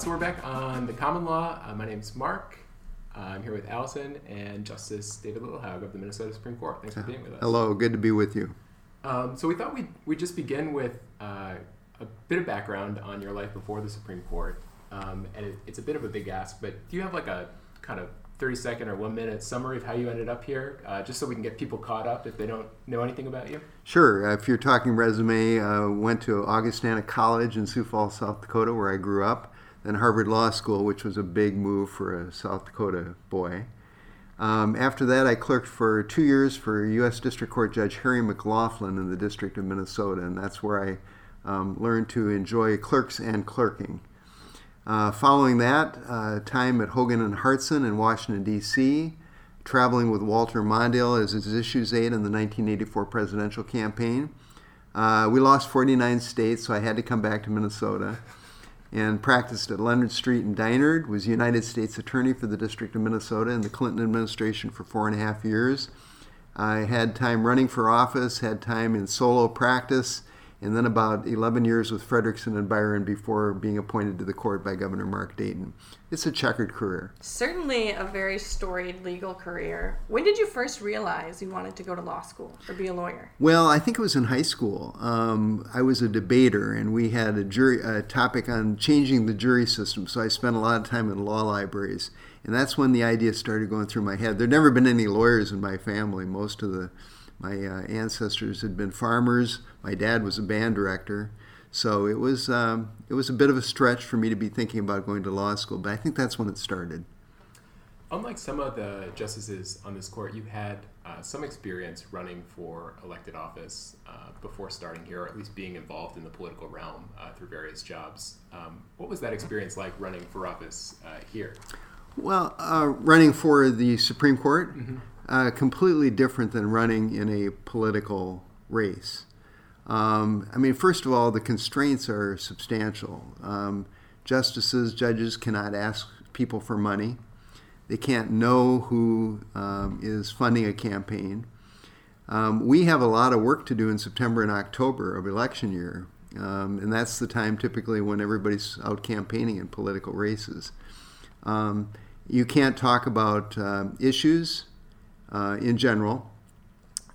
So we're back on the common law. Uh, my name's Mark. Uh, I'm here with Allison and Justice David Lillehaug of the Minnesota Supreme Court. Thanks for being with us. Hello, good to be with you. Um, so we thought we'd, we'd just begin with uh, a bit of background on your life before the Supreme Court. Um, and it, it's a bit of a big ask, but do you have like a kind of 30 second or one minute summary of how you ended up here, uh, just so we can get people caught up if they don't know anything about you? Sure. Uh, if you're talking resume, uh, went to Augustana College in Sioux Falls, South Dakota, where I grew up, then Harvard Law School, which was a big move for a South Dakota boy. Um, after that, I clerked for two years for U.S. District Court Judge Harry MacLaughlin in the District of Minnesota, and that's where I um, learned to enjoy clerks and clerking. Uh, following that, uh, time at Hogan and Hartson in Washington, D.C., traveling with Walter Mondale as his issues aide in the 1984 presidential campaign. Uh, we lost 49 states, so I had to come back to Minnesota and practiced at Leonard Street and Deinard, was United States Attorney for the District of Minnesota in the Clinton administration for four and a half years. I had time running for office, had time in solo practice, and then about 11 years with Fredrikson and Byron before being appointed to the court by Governor Mark Dayton. It's a checkered career. Certainly a very storied legal career. When did you first realize you wanted to go to law school or be a lawyer? Well, I think it was in high school. Um, I was a debater, and we had a jury a topic on changing the jury system. So I spent a lot of time in law libraries, and that's when the idea started going through my head. There'd never been any lawyers in my family. Most of the my uh, ancestors had been farmers. My dad was a band director. So it was um, it was a bit of a stretch for me to be thinking about going to law school, but I think that's when it started. Unlike some of the justices on this court, you had uh, some experience running for elected office uh, before starting here, or at least being involved in the political realm uh, through various jobs. Um, what was that experience like running for office uh, here? Well, uh, running for the Supreme Court, mm-hmm uh, completely different than running in a political race. Um, I mean, first of all, the constraints are substantial. Um, justices, judges cannot ask people for money. They can't know who um, is funding a campaign. Um, we have a lot of work to do in September and October of election year, um, and that's the time typically when everybody's out campaigning in political races. Um, you can't talk about issues uh, in general,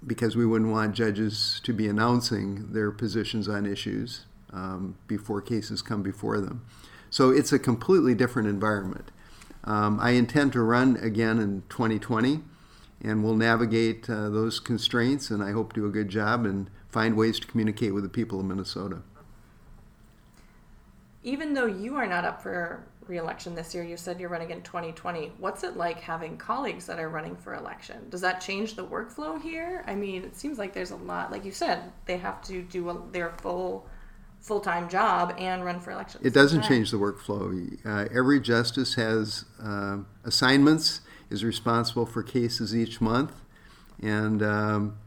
because we wouldn't want judges to be announcing their positions on issues um, before cases come before them. So it's a completely different environment. Um, I intend to run again in 2020, and we'll navigate uh, those constraints, and I hope do a good job and find ways to communicate with the people of Minnesota. Even though you are not up for reelection this year. You said you're running in 2020. What's it like having colleagues that are running for election? Does that change the workflow here? I mean, it seems like there's a lot. Like you said, they have to do a, their full full time job and run for election. It doesn't change the workflow. Uh, every justice has uh, assignments, is responsible for cases each month, and um,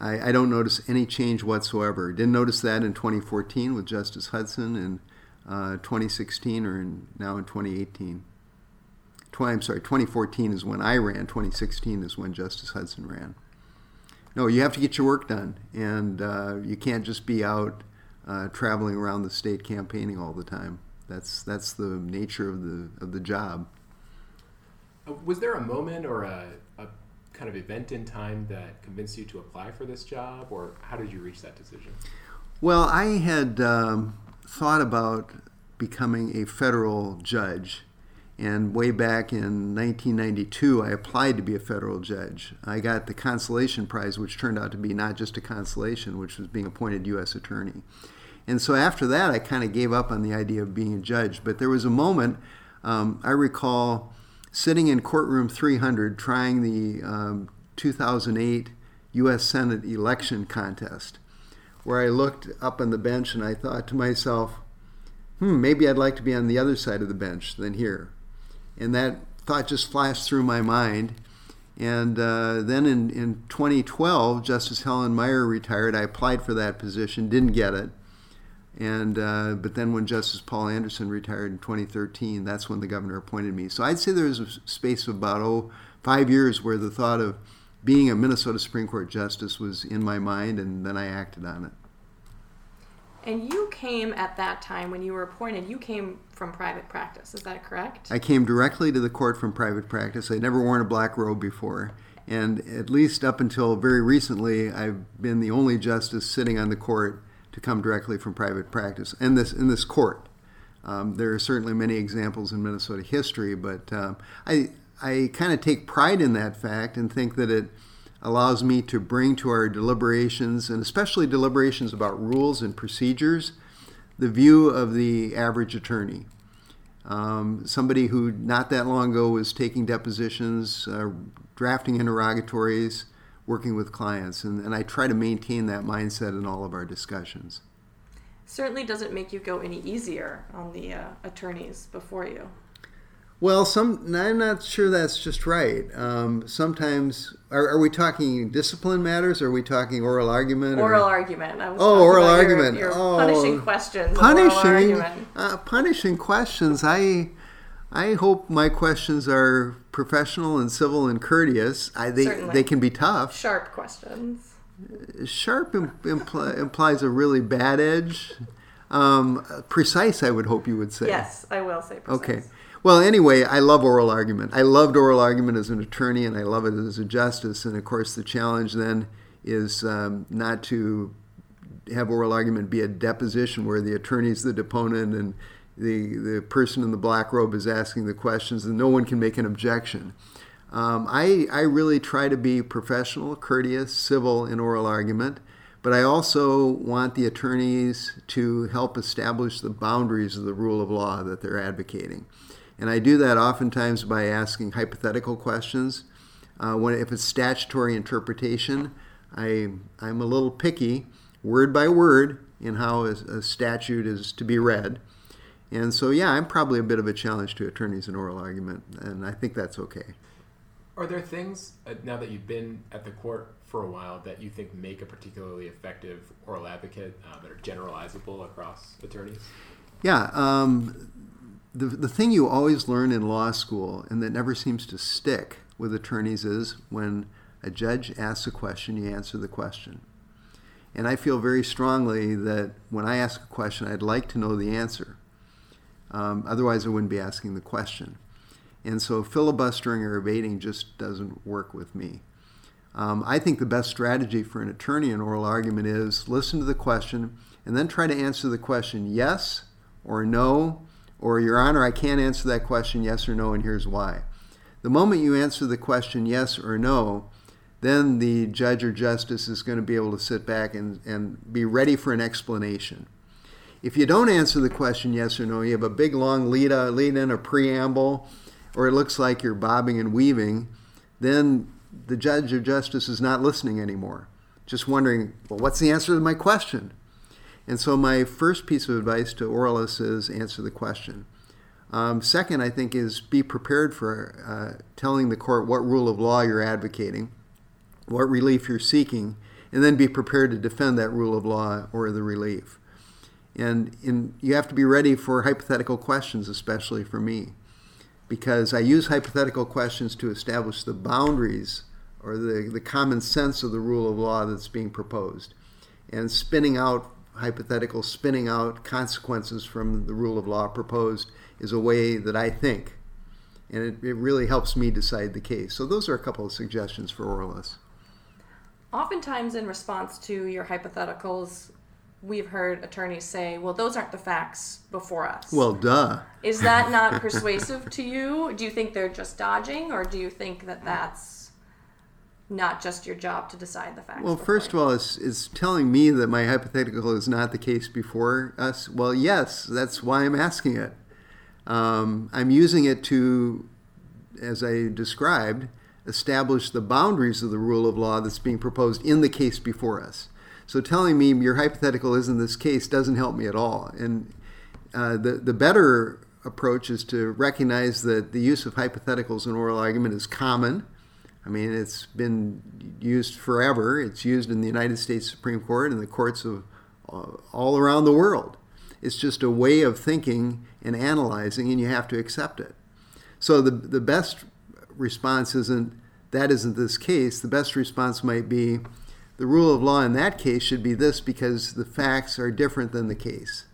I, I, don't notice any change whatsoever. Didn't notice that in 2014 with Justice Hudson and uh, 2016 or in, now in 2018. 20, I'm sorry, 2014 is when I ran. 2016 is when Justice Hudson ran. No, you have to get your work done, and uh, you can't just be out uh, traveling around the state campaigning all the time. That's that's the nature of the of the job. Uh, was there a moment or a, a kind of event in time that convinced you to apply for this job, or how did you reach that decision? Well, I had um, thought about becoming a federal judge. And way back in 1992, I applied to be a federal judge. I got the consolation prize, which turned out to be not just a consolation, which was being appointed U.S. Attorney. And so after that, I kind of gave up on the idea of being a judge. But there was a moment, um, I recall sitting in courtroom 300 trying the um, 2008 U.S. Senate election contest where I looked up on the bench and I thought to myself, hmm, maybe I'd like to be on the other side of the bench than here. And that thought just flashed through my mind. And uh, then in, in 2012, Justice Helen Meyer retired. I applied for that position, didn't get it. And uh, but then when Justice Paul Anderson retired in 2013, that's when the governor appointed me. So I'd say there was a space of about oh five years where the thought of being a Minnesota Supreme Court justice was in my mind, and then I acted on it. And you came at that time when you were appointed, you came from private practice. Is that correct? I came directly to the court from private practice. I'd never worn a black robe before. And at least up until very recently, I've been the only justice sitting on the court to come directly from private practice in this, in this court. Um, there are certainly many examples in Minnesota history, but um, I, I kind of take pride in that fact and think that it allows me to bring to our deliberations, and especially deliberations about rules and procedures, the view of the average attorney. Um, somebody who not that long ago was taking depositions, uh, drafting interrogatories, working with clients, and, and I try to maintain that mindset in all of our discussions. Certainly doesn't make you go any easier on the uh, attorneys before you. Well, some I'm not sure that's just right. Um, sometimes, are, are, we talking discipline matters? Or are we talking oral argument? Oral or? argument. oh, oral argument. Your, your oh, punishing questions. Punishing, uh, punishing questions. I, I hope my questions are professional and civil and courteous. I, they, Certainly. they can be tough. Sharp questions. Sharp impl- implies a really bad edge. Um, precise, I would hope you would say. Yes, I will say precise. Okay. Well, anyway, I love oral argument. I loved oral argument as an attorney, and I love it as a justice. And of course, the challenge then is um, not to have oral argument be a deposition where the attorney is the deponent and the the person in the black robe is asking the questions, and no one can make an objection. Um, I I really try to be professional, courteous, civil in oral argument. But I also want the attorneys to help establish the boundaries of the rule of law that they're advocating. And I do that oftentimes by asking hypothetical questions. Uh, when if it's statutory interpretation, I I'm a little picky, word by word, in how a, a statute is to be read. And so, yeah, I'm probably a bit of a challenge to attorneys in oral argument, and I think that's okay. Are there things uh, now that you've been at the court for a while that you think make a particularly effective oral advocate uh, that are generalizable across attorneys? Yeah, um, the, the thing you always learn in law school and that never seems to stick with attorneys is when a judge asks a question, you answer the question. And I feel very strongly that when I ask a question, I'd like to know the answer. Um, otherwise, I wouldn't be asking the question. And so filibustering or evading just doesn't work with me. Um, I think the best strategy for an attorney in oral argument is listen to the question and then try to answer the question yes or no or Your Honor, I can't answer that question yes or no, and here's why. The moment you answer the question yes or no, then the judge or justice is going to be able to sit back and, and be ready for an explanation. If you don't answer the question yes or no, you have a big long lead, uh, lead in, a preamble, or it looks like you're bobbing and weaving, then the judge or justice is not listening anymore. Just wondering, well, what's the answer to my question? And so, my first piece of advice to oralists is answer the question. Um, second, I think, is be prepared for uh, telling the court what rule of law you're advocating, what relief you're seeking, and then be prepared to defend that rule of law or the relief. And in, you have to be ready for hypothetical questions, especially for me, because I use hypothetical questions to establish the boundaries or the, the common sense of the rule of law that's being proposed. And spinning out hypothetical spinning out consequences from the rule of law proposed is a way that I think. And it, it really helps me decide the case. So those are a couple of suggestions for oralists. Oftentimes, in response to your hypotheticals, we've heard attorneys say, well, those aren't the facts before us. Well, duh. Is that not persuasive to you? Do you think they're just dodging, or do you think that that's not just your job to decide the facts. Well, first of all, it's, it's telling me that my hypothetical is not the case before us. Well, yes, that's why I'm asking it. Um, I'm using it to, as I described, establish the boundaries of the rule of law that's being proposed in the case before us. So telling me your hypothetical isn't this case doesn't help me at all. And uh, the, the better approach is to recognize that the use of hypotheticals in oral argument is common I mean, it's been used forever. It's used in the United States Supreme Court and the courts of uh, all around the world. It's just a way of thinking and analyzing, and you have to accept it. So the the best response isn't that isn't this case. The best response might be the rule of law in that case should be this because the facts are different than the case.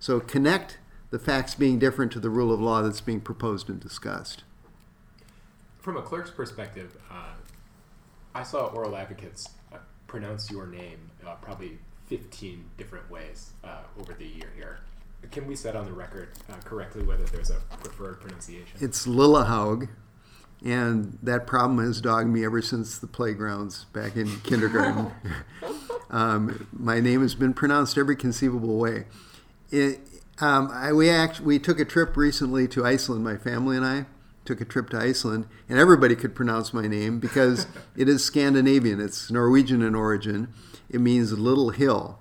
So connect the facts being different to the rule of law that's being proposed and discussed. From a clerk's perspective, uh, I saw oral advocates uh, pronounce your name uh, probably 15 different ways uh, over the year here. Can we set on the record uh, correctly whether there's a preferred pronunciation? It's Lillehaug, and that problem has dogged me ever since the playgrounds back in kindergarten. um, my name has been pronounced every conceivable way. It, um, I, we act, we took a trip recently to Iceland. My family and I took a trip to Iceland, and everybody could pronounce my name because it is Scandinavian. It's Norwegian in origin. It means little hill.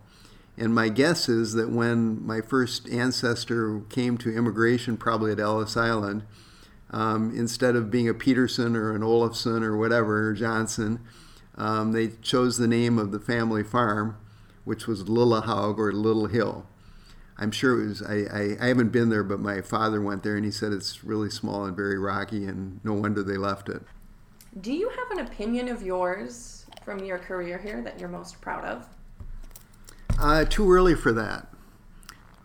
And my guess is that when my first ancestor came to immigration, probably at Ellis Island, um, instead of being a Peterson or an Olafson or whatever, or Johnson, um, they chose the name of the family farm, which was Lillehaug or Little Hill. I'm sure it was, I, I, I, haven't been there, but my father went there and he said it's really small and very rocky, and no wonder they left it. Do you have an opinion of yours from your career here that you're most proud of? Uh, too early for that.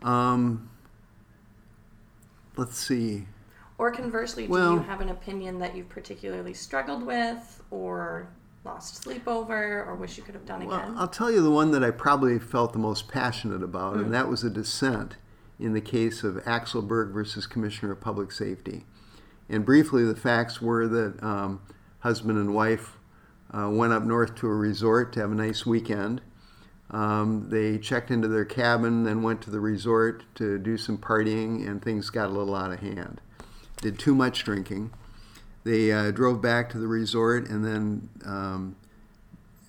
Um, let's see. Or conversely, well, do you have an opinion that you've particularly struggled with or lost sleep over or wish you could have done well, again? I'll tell you the one that I probably felt the most passionate about, mm. and hmm. that was a dissent in the case of Axelberg versus Commissioner of Public Safety. And briefly, the facts were that um, husband and wife uh, went up north to a resort to have a nice weekend. Um, they checked into their cabin, then went to the resort to do some partying, and things got a little out of hand. Did too much drinking. They uh, drove back to the resort, and then um,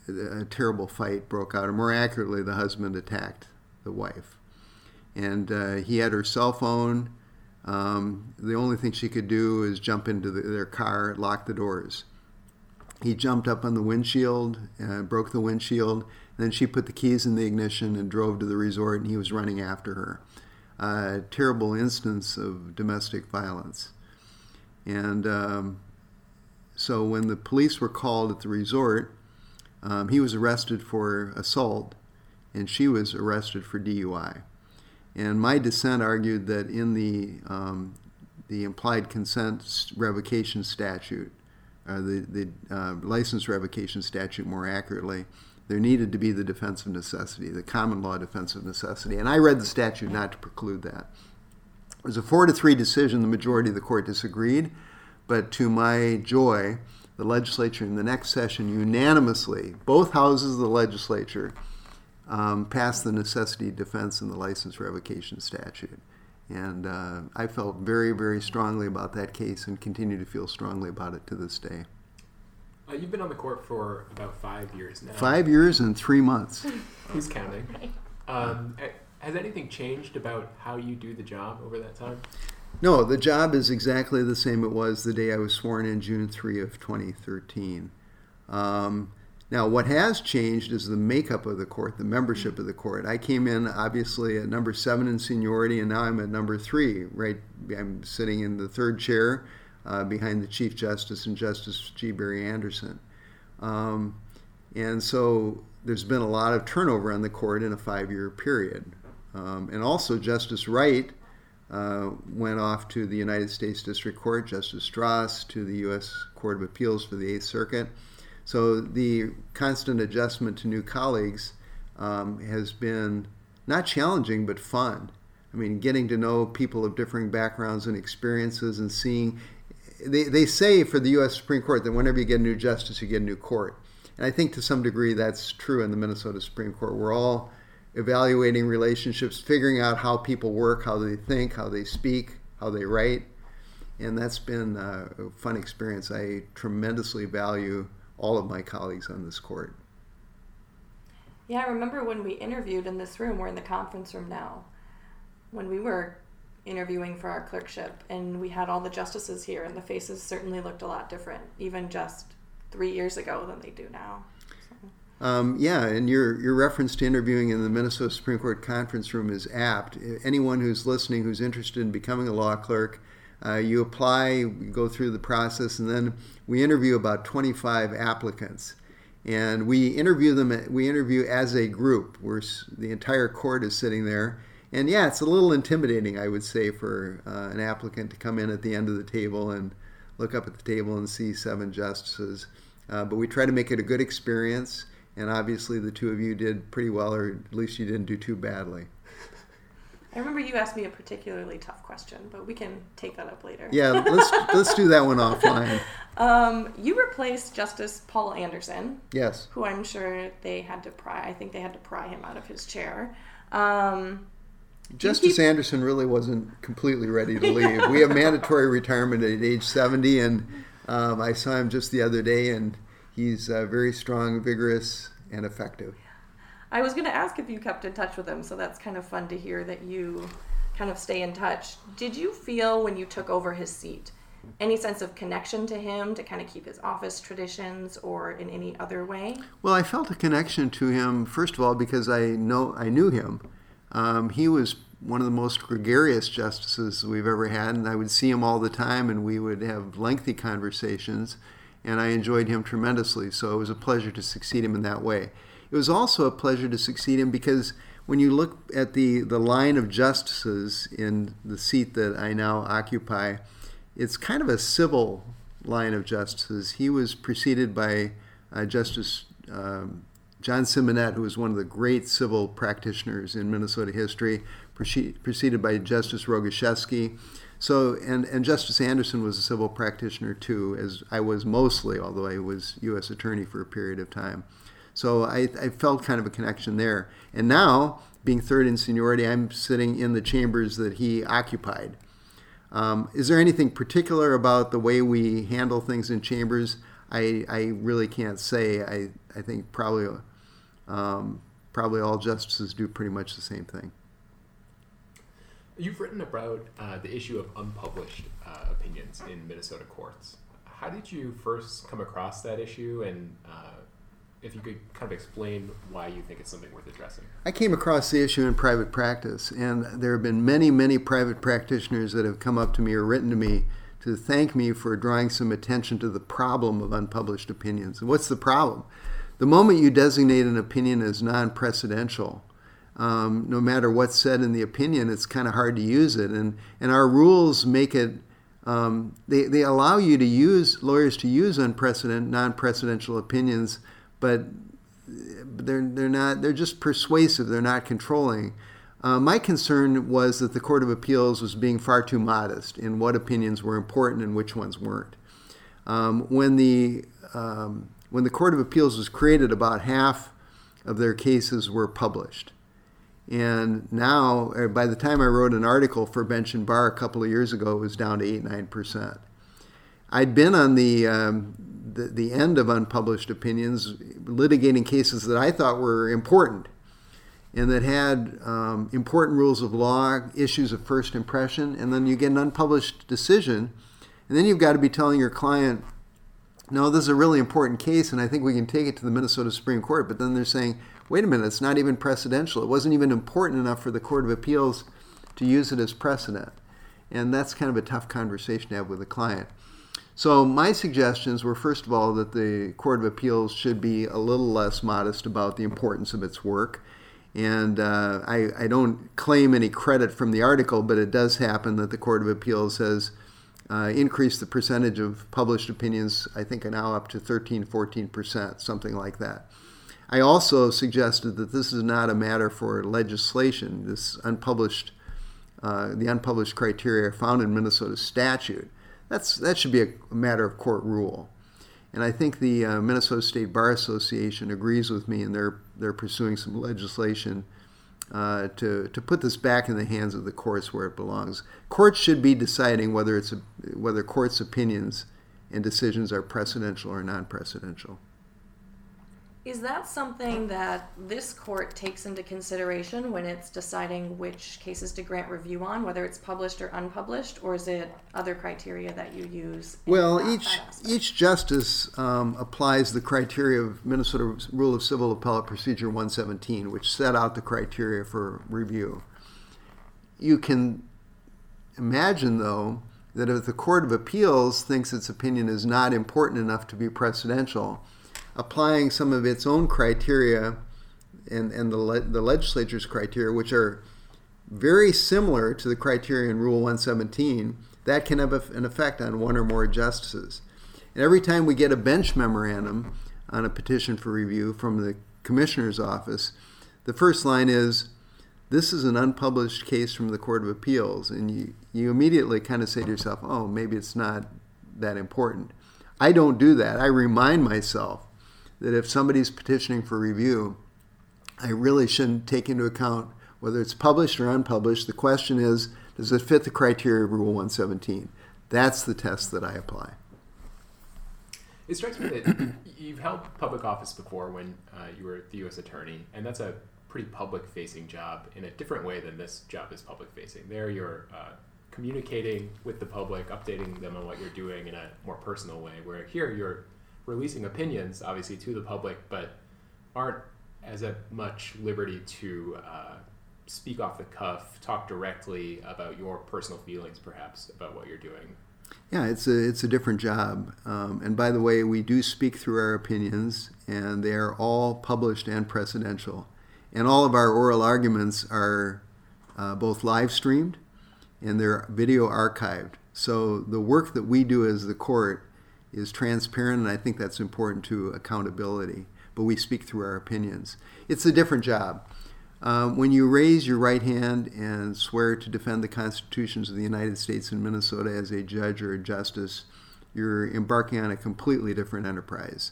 a terrible fight broke out. Or more accurately, the husband attacked the wife. And uh, he had her cell phone. Um, the only thing she could do is jump into the, their car, lock the doors. He jumped up on the windshield, uh, broke the windshield. Then she put the keys in the ignition and drove to the resort, and he was running after her. A terrible instance of domestic violence. And um, so when the police were called at the resort, um, he was arrested for assault, and she was arrested for DUI. And my dissent argued that in the um, the implied consent revocation statute, uh, the the uh, license revocation statute, more accurately, there needed to be the defense of necessity, the common law defense of necessity. And I read the statute not to preclude that. It was a four to three decision. The majority of the court disagreed. But to my joy, the legislature in the next session unanimously, both houses of the legislature, um, passed the necessity defense in the license revocation statute. And uh, I felt very, very strongly about that case and continue to feel strongly about it to this day. Uh, you've been on the court for about five years now. Five years and three months. Who's counting? Um, has anything changed about how you do the job over that time? No, the job is exactly the same it was the day I was sworn in, June 3 of 2013. Um, now, what has changed is the makeup of the court, the membership of the court. I came in obviously at number seven in seniority, and now I'm at number three. Right, I'm sitting in the third chair uh, behind the Chief Justice and Justice G. Barry Anderson. Um, and so there's been a lot of turnover on the court in a five year period. Um, and also, Justice Wright uh, went off to the United States District Court, Justice Stras to the U.S. Court of Appeals for the Eighth Circuit. So the constant adjustment to new colleagues um, has been not challenging but fun. I mean, getting to know people of differing backgrounds and experiences and seeing they, they say for the U.S. Supreme Court that whenever you get a new justice, you get a new court. And I think to some degree that's true in the Minnesota Supreme Court. We're all evaluating relationships, figuring out how people work, how they think, how they speak, how they write. And that's been a fun experience. I tremendously value all of my colleagues on this court. Yeah, I remember when we interviewed in this room, we're in the conference room now, when we were interviewing for our clerkship, and we had all the justices here, and the faces certainly looked a lot different, even just three years ago than they do now. Um, yeah, and your your reference to interviewing in the Minnesota Supreme Court conference room is apt. Anyone who's listening who's interested in becoming a law clerk, uh, you apply, you go through the process, and then we interview about 25 applicants, and we interview them. We interview as a group. Where the entire court is sitting there, And yeah, it's a little intimidating, I would say, for uh, an applicant to come in at the end of the table and look up at the table and see seven justices. Uh, but we try to make it a good experience, and obviously the two of you did pretty well, or at least you didn't do too badly. I remember you asked me a particularly tough question, but we can take that up later. Yeah, let's let's do that one offline. Um, you replaced Justice Paul Anderson. Yes. Who I'm sure they had to pry. I think they had to pry him out of his chair. Um, Justice keep... Anderson really wasn't completely ready to leave. we have mandatory retirement at age 70, and um, I saw him just the other day, and he's uh, very strong, vigorous, and effective. I was going to ask if you kept in touch with him, so that's kind of fun to hear that you kind of stay in touch. Did you feel when you took over his seat any sense of connection to him to kind of keep his office traditions or in any other way? Well, I felt a connection to him first of all because I know I knew him um, he was one of the most gregarious justices we've ever had, and I would see him all the time, and we would have lengthy conversations, and I enjoyed him tremendously. So it was a pleasure to succeed him in that way. It was also a pleasure to succeed him because when you look at the, the line of justices in the seat that I now occupy, it's kind of a civil line of justices. He was preceded by uh, Justice um, John Simonette, who was one of the great civil practitioners in Minnesota history, preceded by Justice Rogosheske. So, and, and Justice Anderson was a civil practitioner too, as I was mostly, although I was U.S. Attorney for a period of time. So I, I felt kind of a connection there. And now, being third in seniority, I'm sitting in the chambers that he occupied. Um, is there anything particular about the way we handle things in chambers? I, I really can't say. I, I think probably um, probably all justices do pretty much the same thing. You've written about uh, the issue of unpublished uh, opinions in Minnesota courts. How did you first come across that issue, and uh, if you could kind of explain why you think it's something worth addressing? I came across the issue in private practice, and there have been many, many private practitioners that have come up to me or written to me to thank me for drawing some attention to the problem of unpublished opinions. What's the problem? The moment you designate an opinion as non precedential, um, no matter what's said in the opinion, it's kind of hard to use it. And, and our rules make it, um, they, they allow you to use, lawyers to use unprecedented, non precedential opinions, but they're, they're, not, they're just persuasive, they're not controlling. Uh, my concern was that the Court of Appeals was being far too modest in what opinions were important and which ones weren't. Um, when the um, when the Court of Appeals was created, about half of their cases were published. And now, uh, by the time I wrote an article for Bench and Bar a couple of years ago, it was down to 8 9%. I'd been on the, um, the, the end of unpublished opinions, litigating cases that I thought were important and that had um, important rules of law, issues of first impression, and then you get an unpublished decision, and then you've got to be telling your client, no, this is a really important case, and I think we can take it to the Minnesota Supreme Court. But then they're saying, wait a minute, it's not even precedential. It wasn't even important enough for the Court of Appeals to use it as precedent. And that's kind of a tough conversation to have with a client. So, my suggestions were first of all that the Court of Appeals should be a little less modest about the importance of its work. And uh, I, I, don't claim any credit from the article, but it does happen that the Court of Appeals has uh, increased the percentage of published opinions, I think now up to 13, 14%, something like that. I also suggested that this is not a matter for legislation. This unpublished, uh, the unpublished criteria found in Minnesota statute. That's, that should be a, matter of court rule. And I think the uh, Minnesota State Bar Association agrees with me, and they're, they're pursuing some legislation uh, to, to put this back in the hands of the courts where it belongs. Courts should be deciding whether, it's a, whether courts' opinions and decisions are precedential or non precedential. Is that something that this court takes into consideration when it's deciding which cases to grant review on, whether it's published or unpublished, or is it other criteria that you use? Well, each each justice um, applies the criteria of Minnesota Rule of Civil Appellate Procedure 117, which set out the criteria for review. You can imagine, though, that if the Court of Appeals thinks its opinion is not important enough to be precedential applying some of its own criteria and, and the, le- the legislature's criteria, which are very similar to the criteria in Rule 117, that can have an effect on one or more justices. And every time we get a bench memorandum on a petition for review from the commissioner's office, the first line is, This is an unpublished case from the Court of Appeals. And you, you immediately kind of say to yourself, Oh, maybe it's not that important. I don't do that. I remind myself that if somebody's petitioning for review, I really shouldn't take into account whether it's published or unpublished. The question is, does it fit the criteria of Rule 117? That's the test that I apply. It strikes me that you've held public office before when uh, you were the U.S. Attorney, and that's a pretty public-facing job in a different way than this job is public-facing. There, you're uh, communicating with the public, updating them on what you're doing in a more personal way. Where here, you're releasing opinions, obviously, to the public, but aren't as much liberty to uh, speak off the cuff, talk directly about your personal feelings, perhaps about what you're doing. Yeah, it's a it's a different job. Um, and by the way, we do speak through our opinions, and they are all published and precedential. And all of our oral arguments are uh, both live streamed and they're video archived. So the work that we do as the court is transparent, and I think that's important to accountability. But we speak through our opinions. It's a different job. Uh, when you raise your right hand and swear to defend the constitutions of the United States and Minnesota as a judge or a justice, you're embarking on a completely different enterprise.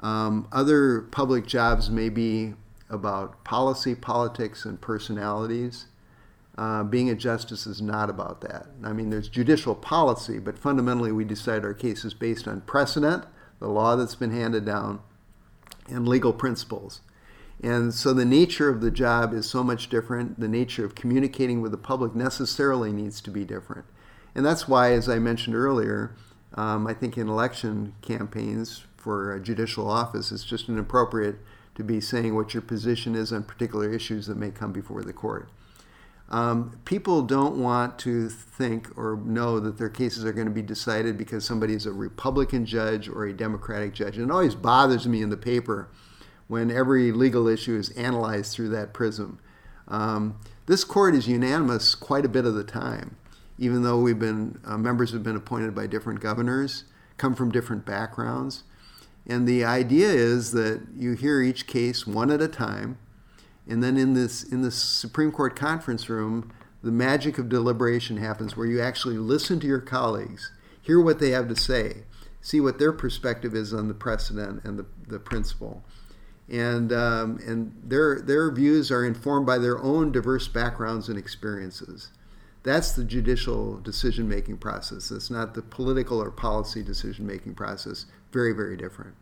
Um, other public jobs may be about policy, politics, and personalities. Uh, being a justice is not about that. I mean, there's judicial policy, but fundamentally, we decide our cases based on precedent, the law that's been handed down, and legal principles. And so the nature of the job is so much different. The nature of communicating with the public necessarily needs to be different. And that's why, as I mentioned earlier, um, I think in election campaigns for a judicial office, it's just inappropriate to be saying what your position is on particular issues that may come before the court. Um, people don't want to think or know that their cases are going to be decided because somebody is a Republican judge or a Democratic judge. And it always bothers me in the paper when every legal issue is analyzed through that prism. Um, this court is unanimous quite a bit of the time, even though we've been uh, members have been appointed by different governors, come from different backgrounds. And the idea is that you hear each case one at a time, and then in this in the Supreme Court conference room, the magic of deliberation happens where you actually listen to your colleagues, hear what they have to say, see what their perspective is on the precedent and the, the principle and um, and their their views are informed by their own diverse backgrounds and experiences. That's the judicial decision making process. It's not the political or policy decision making process. Very very different.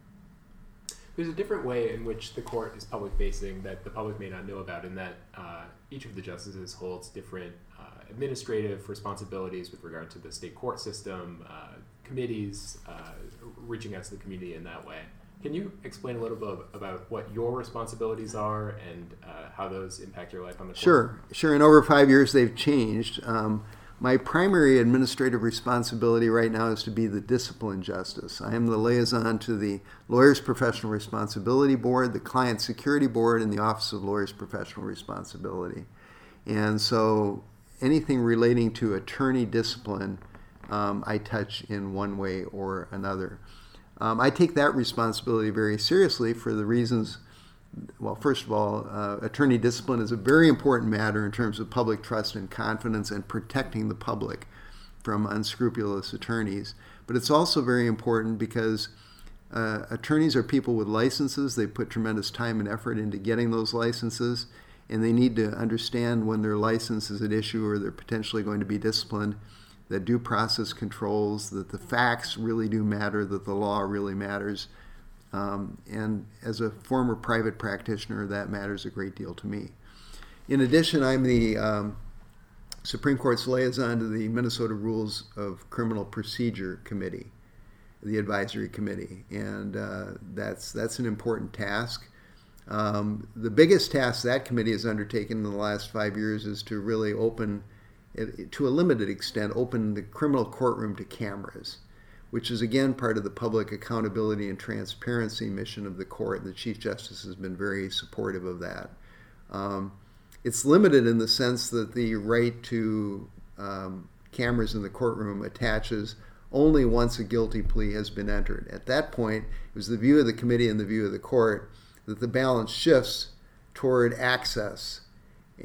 There's a different way in which the court is public facing that the public may not know about, in that uh, each of the justices holds different uh, administrative responsibilities with regard to the state court system, uh, committees, uh, reaching out to the community in that way. Can you explain a little bit about what your responsibilities are and uh, how those impact your life on the court? Sure, sure. In over five years, they've changed. Um, my primary administrative responsibility right now is to be the discipline justice. I am the liaison to the Lawyers Professional Responsibility Board, the Client Security Board, and the Office of Lawyers Professional Responsibility. And so anything relating to attorney discipline, um, I touch in one way or another. Um, I take that responsibility very seriously for the reasons. Well, first of all, uh, attorney discipline is a very important matter in terms of public trust and confidence and protecting the public from unscrupulous attorneys. But it's also very important because uh, attorneys are people with licenses. They put tremendous time and effort into getting those licenses, and they need to understand when their license is at issue or they're potentially going to be disciplined that due process controls, that the facts really do matter, that the law really matters. Um, and as a former private practitioner, that matters a great deal to me. In addition, I'm the um, Supreme Court's liaison to the Minnesota Rules of Criminal Procedure Committee, the advisory committee, and uh, that's that's an important task. Um, the biggest task that committee has undertaken in the last five years is to really open to a limited extent, open the criminal courtroom to cameras, which is again part of the public accountability and transparency mission of the court. And the Chief Justice has been very supportive of that. Um, it's limited in the sense that the right to um, cameras in the courtroom attaches only once a guilty plea has been entered. At that point, it was the view of the committee and the view of the court that the balance shifts toward access,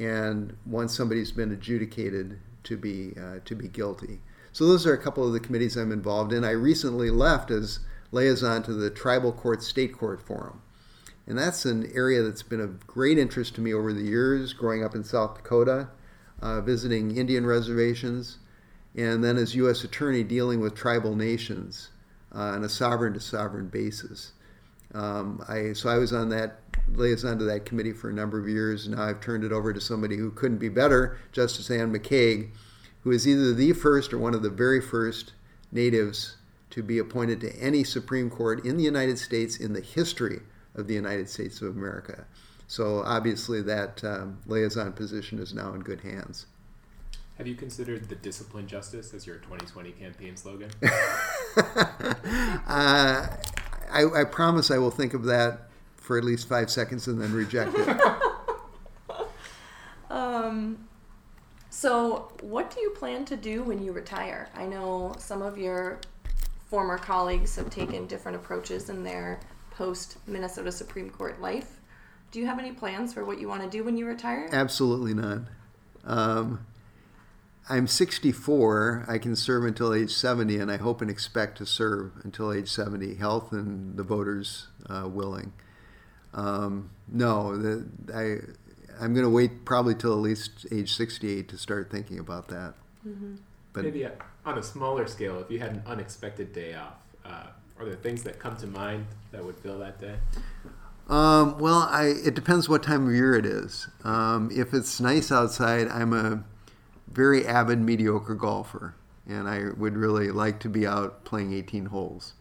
and once somebody's been adjudicated to be uh, to be guilty. So those are a couple of the committees I'm involved in. I recently left as liaison to the Tribal Court State Court Forum. And that's an area that's been of great interest to me over the years, growing up in South Dakota, uh, visiting Indian reservations, and then as U.S. Attorney dealing with tribal nations uh, on a sovereign to sovereign basis. Um, I, so I was on that liaison to that committee for a number of years. Now I've turned it over to somebody who couldn't be better, Justice Anne McKeig, who is either the first or one of the very first natives to be appointed to any Supreme Court in the United States in the history of the United States of America. So obviously, that um, liaison position is now in good hands. Have you considered the discipline justice as your 2020 campaign slogan? uh, I, I, promise I will think of that for at least five seconds and then reject it. um, so, what do you plan to do when you retire? I know some of your former colleagues have taken different approaches in their post Minnesota Supreme Court life. Do you have any plans for what you want to do when you retire? Absolutely none. Um, I'm 64. I can serve until age 70, and I hope and expect to serve until age 70, health and the voters uh, willing. Um, no, the, I, I'm going to wait probably till at least age 68 to start thinking about that. Mm-hmm. But maybe on a smaller scale, if you had an unexpected day off, uh, are there things that come to mind that would fill that day? Um, well, I, it depends what time of year it is. Um, if it's nice outside, I'm a very avid mediocre golfer, and I would really like to be out playing 18 holes.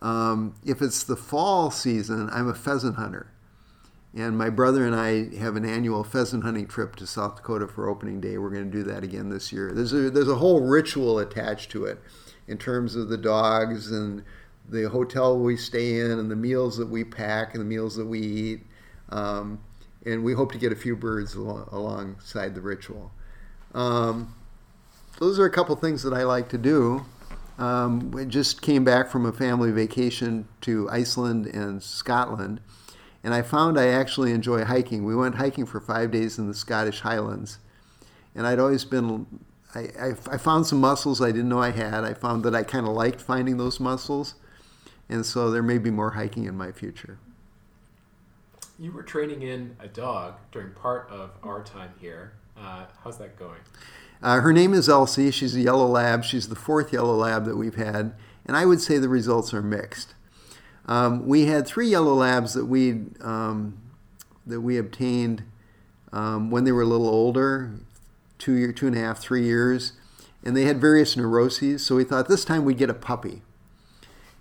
Um, if it's the fall season, I'm a pheasant hunter. And my brother and I have an annual pheasant hunting trip to South Dakota for opening day. We're going to do that again this year. There's a, there's a whole ritual attached to it in terms of the dogs and the hotel we stay in and the meals that we pack and the meals that we eat. Um, and we hope to get a few birds al- alongside the ritual. Um, those are a couple things that I like to do. Um, we just came back from a family vacation to Iceland and Scotland, and I found I actually enjoy hiking. We went hiking for five days in the Scottish Highlands, and I'd always been I, I, I found some muscles I didn't know I had. I found that I kind of liked finding those muscles and so there may be more hiking in my future. You were training in a dog during part of our time here. Uh, how's that going? Uh, her name is Elsie. She's a yellow lab. She's the fourth yellow lab that we've had, and I would say the results are mixed. Um, we had three yellow labs that we um, that we obtained um, when they were a little older, two year, two and a half, three years, and they had various neuroses. So we thought this time we'd get a puppy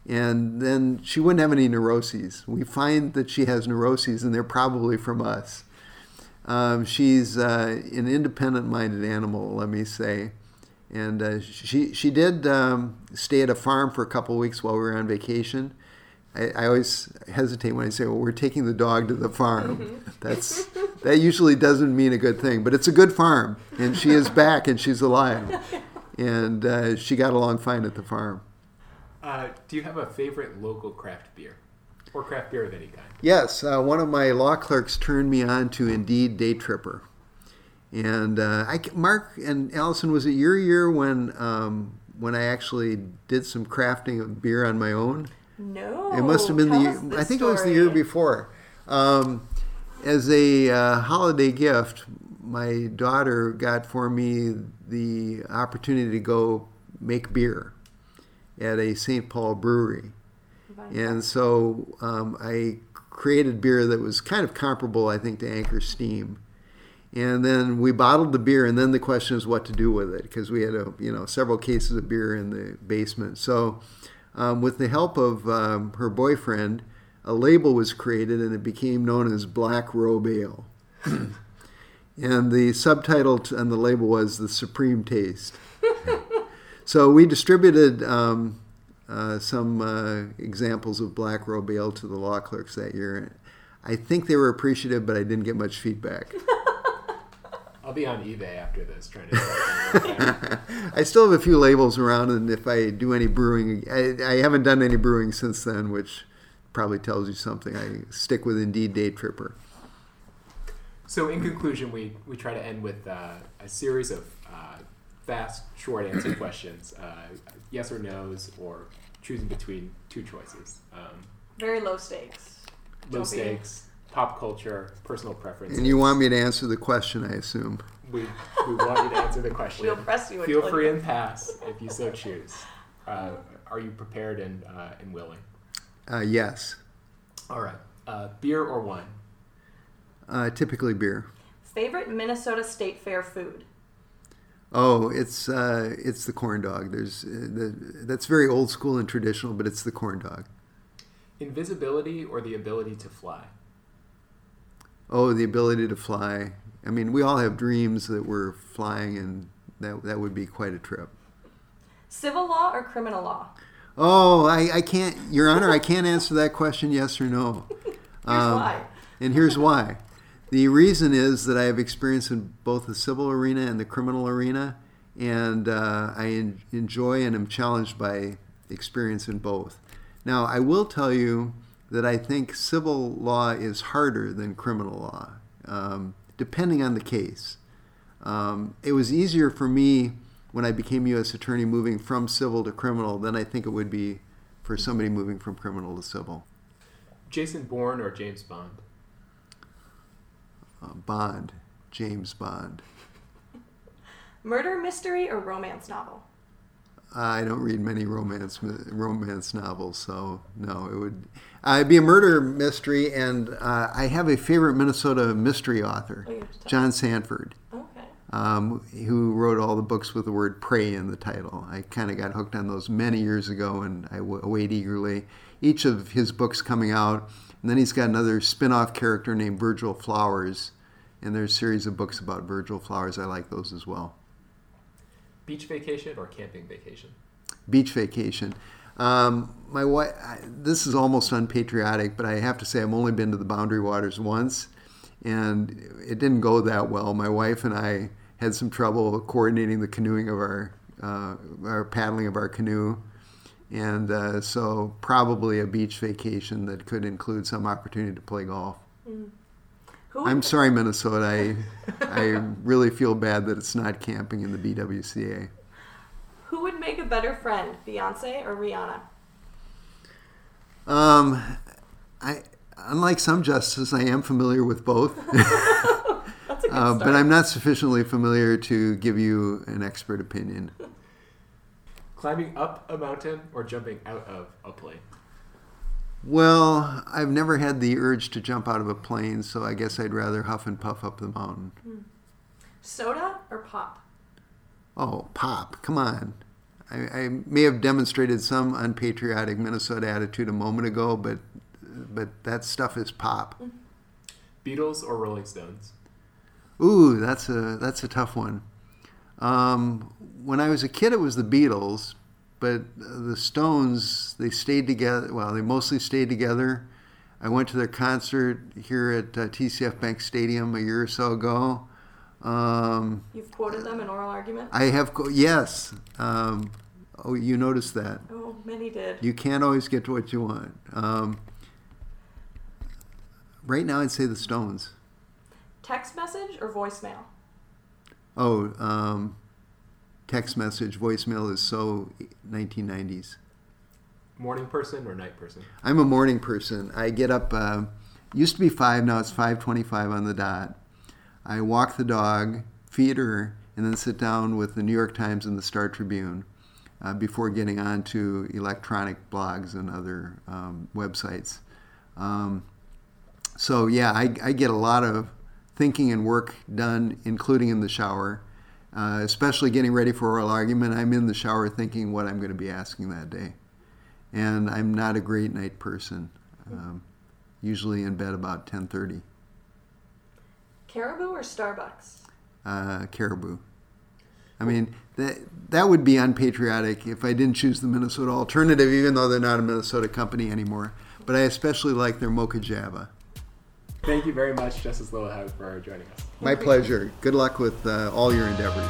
and then she wouldn't have any neuroses. We find that she has neuroses, and they're probably from us. Um, she's uh, an independent-minded animal, let me say, and uh, she she did um, stay at a farm for a couple of weeks while we were on vacation. I, I, always hesitate when I say, "Well, we're taking the dog to the farm." Mm-hmm. That's that usually doesn't mean a good thing, but it's a good farm, and she is back and she's alive, and uh, she got along fine at the farm. Uh, do you have a favorite local craft beer? Or craft beer of any kind? Yes. Uh, one of my law clerks turned me on to Indeed Day Tripper. And uh, I, Mark and Allison, was it your year when um, when I actually did some crafting of beer on my own? No. It must have been the year, I think story. it was the year before. Um, as a uh, holiday gift, my daughter got for me the opportunity to go make beer at a St. Paul brewery. And so um, I created beer that was kind of comparable, I think, to Anchor Steam. And then we bottled the beer, and then the question is what to do with it because we had a, you know several cases of beer in the basement. So, um, with the help of um, her boyfriend, a label was created, and it became known as Black Robe Ale. and the subtitle on the label was "The Supreme Taste." So we distributed um, uh, some uh, examples of Black Robe Ale to the law clerks that year. I think they were appreciative, but I didn't get much feedback. I'll be on eBay after this trying to. I still have a few labels around, and if I do any brewing, I, I haven't done any brewing since then, which probably tells you something. I stick with Indeed Day Tripper. So, in conclusion, we, we try to end with uh, a series of uh, fast, short answer questions uh, yes or no's, or choosing between two choices. Um, Very low stakes. low Don't be- stakes, pop culture, personal preferences. And you want me to answer the question, I assume. We, we want you to answer the question. We'll press you Feel free you- and pass if you so choose. Uh, are you prepared and, uh, and willing? Uh, yes. All right. Uh, beer or wine? Uh, typically beer. Favorite Minnesota State Fair food? Oh, it's uh, it's the corn dog. There's uh, the, that's very old school and traditional, but it's the corn dog. Invisibility or the ability to fly? Oh, the ability to fly. I mean, we all have dreams that we're flying, and that that would be quite a trip. Civil law or criminal law? Oh, I, I can't, Your Honor, I can't answer that question yes or no. Here's Um, why. And here's why. The reason is that I have experience in both the civil arena and the criminal arena, and uh, I en- enjoy and am challenged by experience in both. Now, I will tell you that I think civil law is harder than criminal law, um, depending on the case. Um, it was easier for me when I became U.S. Attorney moving from civil to criminal than I think it would be for somebody moving from criminal to civil. Jason Bourne or James Bond? Uh, Bond, James Bond. Murder mystery or romance novel? I don't read many romance romance novels, so no, it would. Uh, it'd be a murder mystery, and uh, I have a favorite Minnesota mystery author, Oh, you have to tell John Sandford, Okay. um, who wrote all the books with the word "prey" in the title. I kind of got hooked on those many years ago, and I w- await eagerly each of his books coming out. And then he's got another spin-off character named Virgil Flowers, and there's a series of books about Virgil Flowers. I like those as well. Beach vacation or camping vacation? beach vacation. Um, my wife, this is almost unpatriotic, but I have to say I've only been to the Boundary Waters once, and it didn't go that well. My wife and I had some trouble coordinating the canoeing of our uh, our paddling of our canoe, and uh, so probably a beach vacation that could include some opportunity to play golf. Would, I'm sorry, Minnesota. I I really feel bad that it's not camping in the BWCA. Who would make a better friend, Beyonce or Rihanna? Um, I unlike some justices, I am familiar with both, That's a good uh, start. but I'm not sufficiently familiar to give you an expert opinion. Climbing up a mountain or jumping out of a plane? Well, I've never had the urge to jump out of a plane, so I guess I'd rather huff and puff up the mountain. Soda or pop? Oh, pop! Come on. I, I may have demonstrated some unpatriotic Minnesota attitude a moment ago, but but that stuff is pop. Beatles or Rolling Stones? Ooh, that's a that's a tough one. Um, when I was a kid, it was the Beatles, but the Stones they stayed together. Well, they mostly stayed together. I went to their concert here at uh, TCF Bank Stadium a year or so ago. Um, You've quoted them in oral argument? I have co- yes. Um, oh, you noticed that. Oh, many did. You can't always get to what you want. Um, right now, I'd say the Stones. Text message or voicemail? Oh, um, text message, voicemail is so 1990s. Morning person or night person? I'm a morning person. I get up. Uh, used to be five, now it's 5:25 on the dot. I walk the dog, feed her, and then sit down with the New York Times and the Star Tribune uh, before getting on to electronic blogs and other um, websites. Um, so yeah, I, I get a lot of thinking and work done, including in the shower. Uh, especially getting ready for oral argument, I'm in the shower thinking what I'm going to be asking that day and I'm not a great night person. Um, usually in bed about 10:30. Caribou or Starbucks? Uh, caribou. I mean that that would be unpatriotic if I didn't choose the Minnesota alternative, even though they're not a Minnesota company anymore. But I especially like their mocha java. Thank you very much, Justice Lillehaug, for joining us. My pleasure. Good luck with uh, all your endeavors.